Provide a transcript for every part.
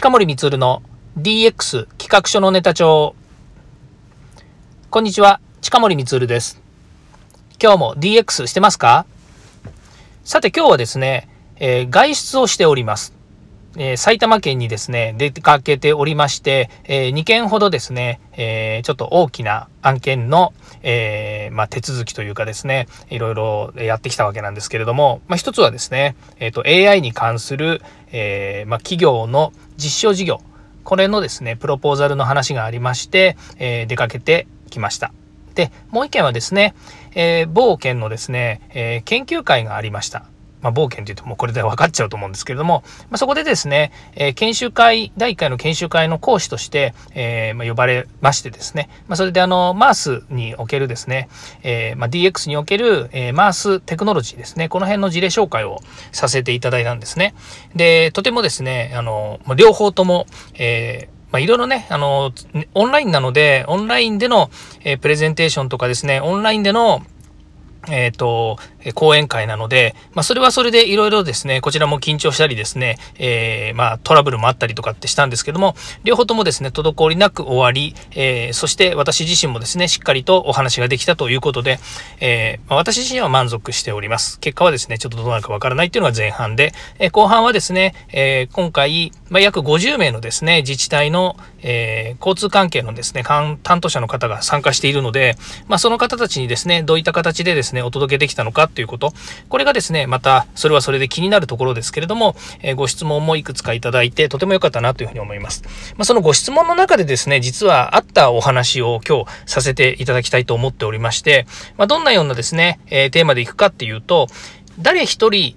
近森光の DX 企画書のネタ帳。こんにちは、近森光です。今日も DX してますか？さて今日はですね、えー外出をしております。えー埼玉県にですね、出かけておりまして、え2件ほどですね、えーちょっと大きな案件の、えまあ、手続きというかですね、いろいろやってきたわけなんですけれども、まあ、一つはですね、えっ、と、AI に関する、えまあ、企業の実証事業、これのですね、プロポーザルの話がありまして、え出かけてきました。で、もう一件はですね、え某県のですね、え研究会がありました。まあ、某県というともうこれで分かっちゃうと思うんですけれども、まあ、そこでですね、えー研修会、第1回の研修会の講師として、えーまあ、呼ばれましてですね、まあ、それであの、マースにおけるですね、えーまあ、DX における、えーマーステクノロジーですね、この辺の事例紹介をさせていただいたんですね。で、とてもですね、あの、両方とも、えーまあ、いろいろね、あの、オンラインなので、オンラインでの、えープレゼンテーションとかですね、オンラインでの、えっ、と、え講演会なので、まあ、それはそれでいろいろですね、こちらも緊張したりですね、えーまあ、トラブルもあったりとかってしたんですけども、両方ともですね、滞りなく終わり、えーそして私自身もですね、しっかりとお話ができたということで、えーまあ私自身は満足しております。結果はですね、ちょっとどうなるかわからないっていうのが前半で、え後半はですね、えー今回、まあ、約50名のですね、自治体の、えー交通関係のですね、担担当者の方が参加しているので、まあ、その方たちにですね、どういった形でですね、お届けできたのかということ、これがですね、また、それはそれで気になるところですけれども、えーご質問もいくつかいただいて、とても良かったなというふうに思います。まあ、そのご質問の中でですね、実はあったお話を今日させていただきたいと思っておりまして、まあ、どんなようなですね、えーテーマでいくかっていうと、誰一人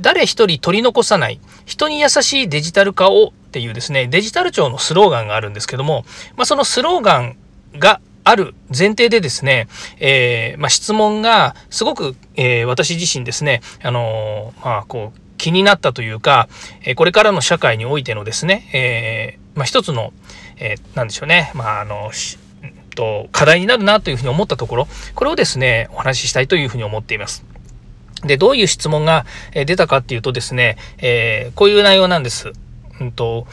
誰一人取り残さない人に優しいデジタル化をっていうですねデジタル庁のスローガンがあるんですけども、まあ、そのスローガンがある前提でですね、えーまあ、質問がすごく、えー私自身ですね、あのーまあ、こう気になったというか、えこれからの社会においてのですね、えまあ、一つの、えーなんでしょうね、まあ、あのしうんと課題になるなというふうに思ったところこれをですねお話ししたいというふうに思っています。で、どういう質問が出たかっていうとですね、えこういう内容なんです。うんと、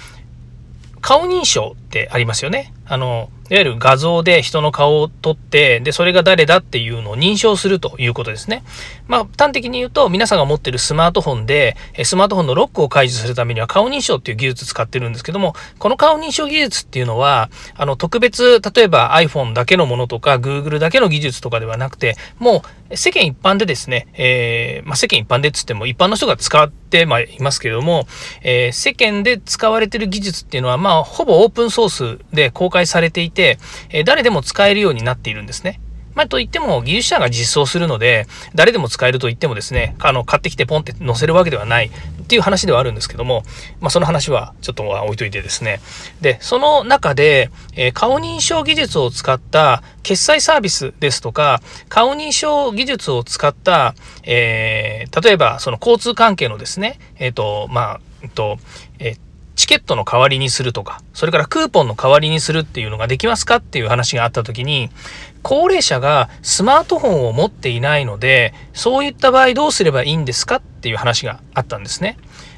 顔認証ってありますよね。あの、いわゆる画像で人の顔を撮って、で、それが誰だっていうのを認証するということですね。まあ、端的に言うと、皆さんが持ってるスマートフォンで、スマートフォンのロックを解除するためには顔認証っていう技術使ってるんですけども、この顔認証技術っていうのは、あの、特別、例えば iPhone だけのものとか、Google だけの技術とかではなくて、もう世間一般でですね、えーまあ、世間一般でっつっても一般の人が使っててまあいますけれども、えー世間で使われてる技術っていうのは、まあ、ほぼオープンソースで公開されていて、えー誰でも使えるようになっているんですね。まあ、といっても技術者が実装するので誰でも使えると言ってもですねあの買ってきてポンって載せるわけではないっていう話ではあるんですけども、まあ、その話はちょっと置いといてですね。でその中で、えー顔認証技術を使った決済サービスですとか顔認証技術を使った、えー例えばその交通関係のですねえっ、とまあえっとえーチケットの代わりにするとか、それからクーポンの代わりにするっていうのができますかっていう話があった時に、高齢者がスマートフォンを持っていないので、そういった場合どうすればいいんですかっていう話があったんですね。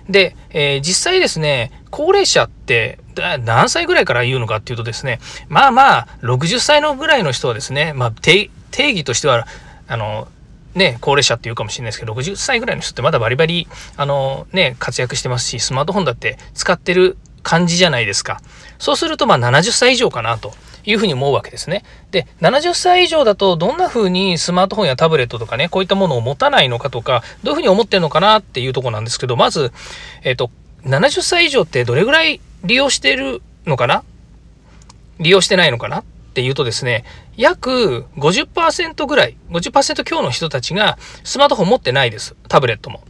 で、えー実際ですね、高齢者って何歳ぐらいから言うのかっていうとですね、まあまあ、60歳のぐらいの人はですね、まあ定義としては、あの、ね、高齢者っていうかもしれないですけど、60歳ぐらいの人ってまだバリバリ、あのね、活躍してますし、スマートフォンだって使ってる感じじゃないですか。そうすると、まあ70歳以上かなというふうに思うわけですね。で、70歳以上だと、どんな風にスマートフォンやタブレットとかね、こういったものを持たないのかとか、どういうふうに思ってるのかなっていうとこなんですけど、まず、えっ、と、70歳以上ってどれぐらい利用してるのかな？利用してないのかな？っていうとですね、約50%ぐらい、50%強の人たちがスマートフォン持ってないです。タブレットも。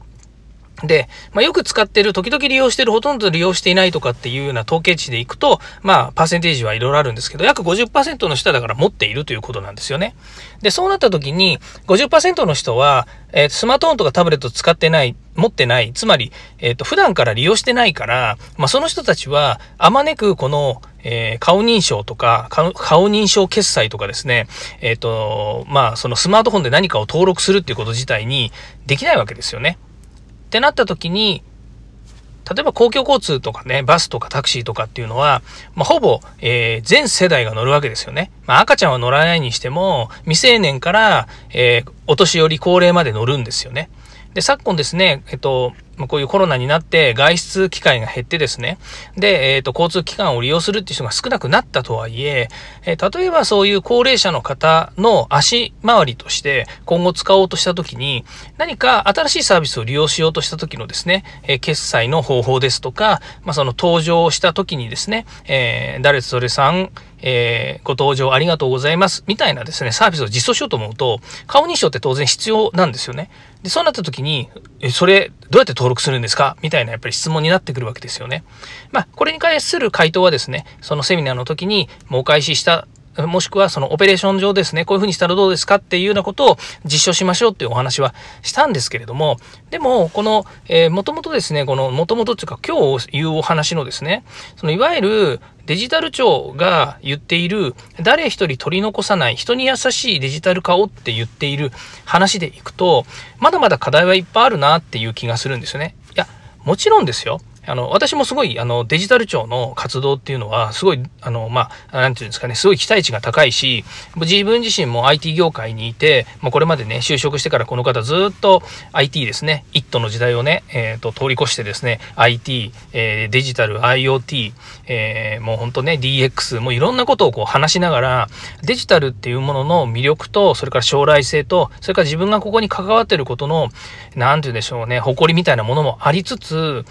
で、まあ、よく使ってる、時々利用してる、ほとんど利用していないとかっていうような統計値でいくと、まあ、パーセンテージはいろいろあるんですけど、約50%の人だから持っているということなんですよね。で、そうなった時に、50%の人は、えースマートフォンとかタブレット使ってない、持ってない、つまり、えっ、と、普段から利用してないから、まあ、その人たちは、あまねくこの、えー顔認証とか、顔顔認証決済とかですね、えっ、と、まあ、そのスマートフォンで何かを登録するっていうこと自体にできないわけですよね。ってなった時に、例えば公共交通とかね、バスとかタクシーとかっていうのは、まあ、ほぼ、えー、全世代が乗るわけですよね。まあ、赤ちゃんは乗らないにしても、未成年から、えー、お年寄り高齢まで乗るんですよね。で、昨今ですね、えっと、まこういうコロナになって外出機会が減ってですね、で、えっ、ー、と、交通機関を利用するっていう人が少なくなったとはいえ、えー、例えばそういう高齢者の方の足回りとして今後使おうとしたときに、何か新しいサービスを利用しようとした時のですね、えー、決済の方法ですとか、まあ、その登場した時にですね、え誰それさん、えー、ご登場ありがとうございます、みたいなですね、サービスを実装しようと思うと、顔認証って当然必要なんですよね。で、そうなった時に、え、それ、どうやって登録するんですか？みたいなやっぱり質問になってくるわけですよね。まあ、これに関する回答はですね、そのセミナーの時に、もうお返ししたもしくはそのオペレーション上ですね、こういうふうにしたらどうですかっていうようなことを実証しましょうっていうお話はしたんですけれども、でも、この、えー、もともとですね、この、もともとっていうか今日言うお話のですね、そのいわゆるデジタル庁が言っている、誰一人取り残さない、人に優しいデジタル化をって言っている話でいくと、まだまだ課題はいっぱいあるなっていう気がするんですよね。いや、もちろんですよ。あの、私もすごい、あの、デジタル庁の活動っていうのは、すごい、あの、まあ、なんていうんですかね、すごい期待値が高いし、自分自身も IT 業界にいて、まあ、これまでね、就職してからこの方ずっと IT ですね、一途の時代をね、えっ、ー、と、通り越してですね、IT、えー、デジタル、IoT、えー、もう本当ね、DX、もういろんなことをこう話しながら、デジタルっていうものの魅力と、それから将来性と、それから自分がここに関わってることの、なんて言うんでしょうね、誇りみたいなものもありつつ、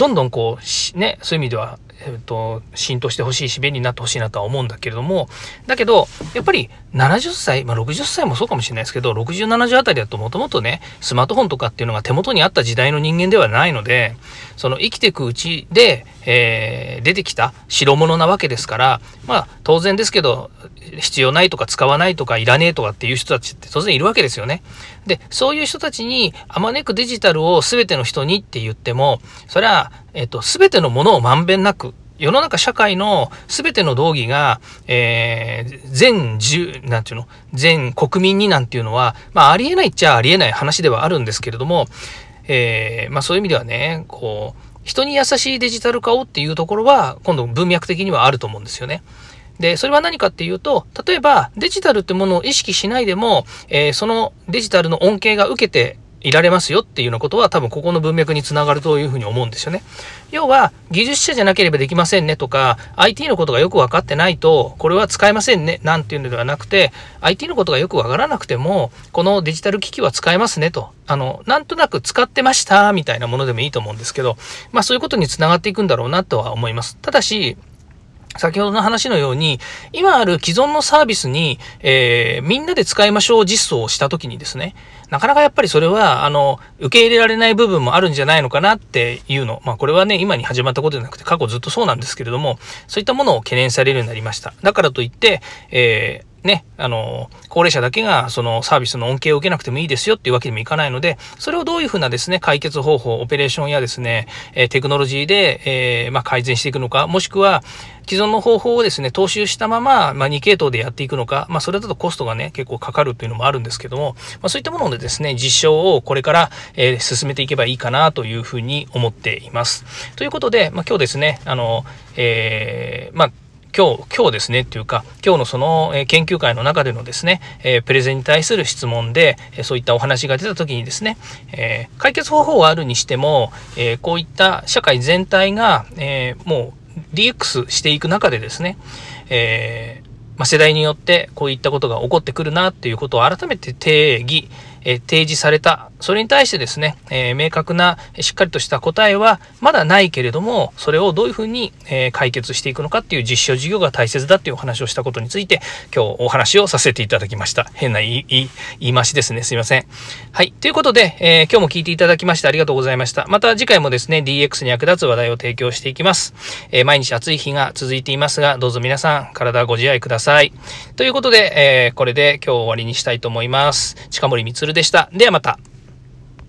どんどんこう、ね、そういう意味では、えっと、浸透してほしいし、便利になってほしいなとは思うんだけれども、だけど、やっぱり70歳、まあ60歳もそうかもしれないですけど、60、70あたりだともともとね、スマートフォンとかっていうのが手元にあった時代の人間ではないので、その生きていくうちで、えー、出てきた代物なわけですから、まあ当然ですけど、必要ないとか使わないとかいらねえとかっていう人たちって当然いるわけですよね。で、そういう人たちにあまねくデジタルを全ての人にって言っても、それは、えっと、全てのものをまんべんなく、世の中社会の全ての道義が、えー、全十、なんていうの、全国民になんていうのは、まあ、ありえないっちゃありえない話ではあるんですけれども、えー、まあ、そういう意味ではね、こう、人に優しいデジタル化をっていうところは、今度文脈的にはあると思うんですよね。で、それは何かっていうと、例えばデジタルってものを意識しないでも、えー、そのデジタルの恩恵が受けていられますよっていうようなことは多分ここの文脈につながるというふうに思うんですよね。要は技術者じゃなければできませんねとか IT のことがよく分かってないとこれは使えませんねなんていうのではなくて IT のことがよく分からなくてもこのデジタル機器は使えますねとあのなんとなく使ってましたみたいなものでもいいと思うんですけどまあそういうことにつながっていくんだろうなとは思います。ただし先ほどの話のように、今ある既存のサービスに、えー、みんなで使いましょう実装をしたときにですね、なかなかやっぱりそれは、あの、受け入れられない部分もあるんじゃないのかなっていうの。まあこれはね、今に始まったことじゃなくて過去ずっとそうなんですけれども、そういったものを懸念されるようになりました。だからといって、えーね、あの、高齢者だけがそのサービスの恩恵を受けなくてもいいですよっていうわけにもいかないので、それをどういうふうなですね、解決方法、オペレーションやですね、えテクノロジーで、えー、まあ、改善していくのか、もしくは、既存の方法をですね、踏襲したまま、まあ、2系統でやっていくのか、まあ、それだとコストがね、結構かかるというのもあるんですけども、まあ、そういったものでですね、実証をこれから、えー、進めていけばいいかなというふうに思っています。ということで、まあ、今日ですね、あの、えー、まあ、今日、今日ですねっていうか、今日のその、え研究会の中でのですね、えプレゼンに対する質問で、えそういったお話が出た時にですね、え解決方法はあるにしても、えこういった社会全体が、えもう DX していく中でですね、えま世代によってこういったことが起こってくるなっていうことを改めて定義、え提示されたそれに対してですね、え、明確なしっかりとした答えはまだないけれども、それをどういうふうに、え、解決していくのかっていう実証事業が大切だっていうお話をしたことについて、今日お話をさせていただきました。変な言い言い回しですね。すいません。はい。ということで、え、今日も聞いていただきましてありがとうございました。また次回もですね、DX に役立つ話題を提供していきます。え毎日暑い日が続いていますが、どうぞ皆さん、体ご自愛ください。ということで、えこれで今日終わりにしたいと思います。近森光でした。ではまた。